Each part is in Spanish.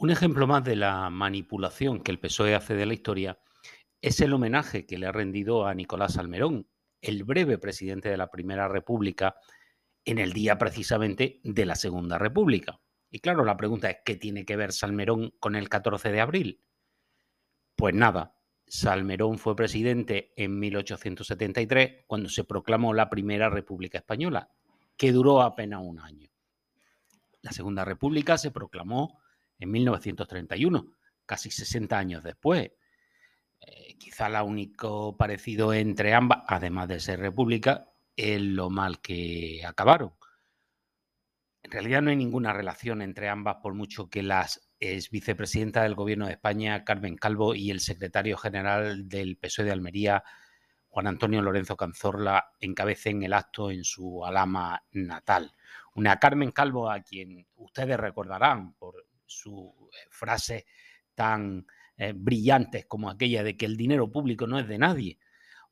Un ejemplo más de la manipulación que el PSOE hace de la historia es el homenaje que le ha rendido a Nicolás Salmerón, el breve presidente de la Primera República, en el día precisamente de la Segunda República. Y claro, la pregunta es, ¿qué tiene que ver Salmerón con el 14 de abril? Pues nada, Salmerón fue presidente en 1873, cuando se proclamó la Primera República Española, que duró apenas un año. La Segunda República se proclamó en 1931, casi 60 años después. Eh, quizá la único parecido entre ambas, además de ser república, es lo mal que acabaron. En realidad no hay ninguna relación entre ambas, por mucho que las es vicepresidenta del Gobierno de España, Carmen Calvo, y el secretario general del PSOE de Almería, Juan Antonio Lorenzo Canzorla, encabecen el acto en su alama natal. Una Carmen Calvo a quien ustedes recordarán por su eh, frase tan eh, brillantes como aquella de que el dinero público no es de nadie,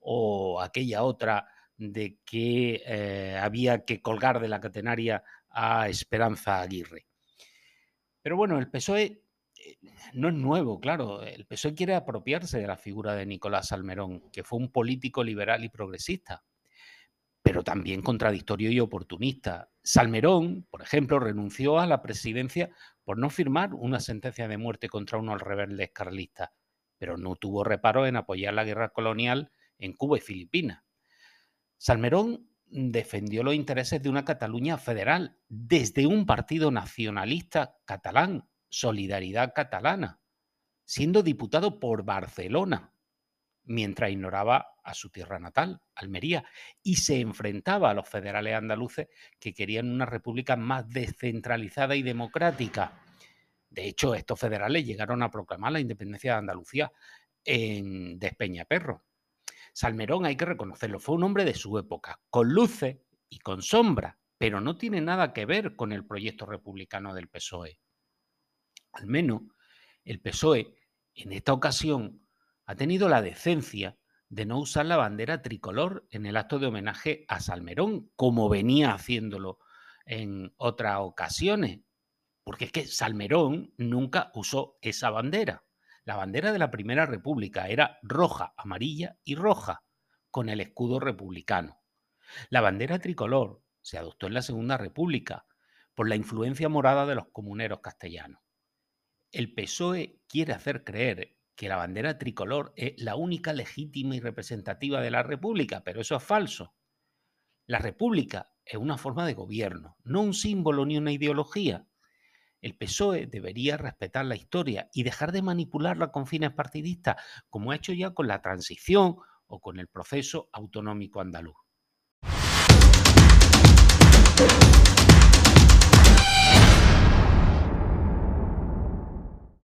o aquella otra de que eh, había que colgar de la catenaria a Esperanza Aguirre. Pero bueno, el PSOE no es nuevo, claro. El PSOE quiere apropiarse de la figura de Nicolás Salmerón, que fue un político liberal y progresista pero también contradictorio y oportunista. Salmerón, por ejemplo, renunció a la presidencia por no firmar una sentencia de muerte contra unos rebeldes carlistas, pero no tuvo reparo en apoyar la guerra colonial en Cuba y Filipinas. Salmerón defendió los intereses de una Cataluña federal desde un partido nacionalista catalán, Solidaridad Catalana, siendo diputado por Barcelona, mientras ignoraba a su tierra natal, Almería, y se enfrentaba a los federales andaluces que querían una república más descentralizada y democrática. De hecho, estos federales llegaron a proclamar la independencia de Andalucía en Despeñaperro. Salmerón, hay que reconocerlo, fue un hombre de su época, con luces y con sombras, pero no tiene nada que ver con el proyecto republicano del PSOE. Al menos el PSOE en esta ocasión ha tenido la decencia de no usar la bandera tricolor en el acto de homenaje a Salmerón, como venía haciéndolo en otras ocasiones. Porque es que Salmerón nunca usó esa bandera. La bandera de la Primera República era roja, amarilla y roja, con el escudo republicano. La bandera tricolor se adoptó en la Segunda República por la influencia morada de los comuneros castellanos. El PSOE quiere hacer creer que la bandera tricolor es la única legítima y representativa de la República, pero eso es falso. La República es una forma de gobierno, no un símbolo ni una ideología. El PSOE debería respetar la historia y dejar de manipularla con fines partidistas, como ha hecho ya con la transición o con el proceso autonómico andaluz.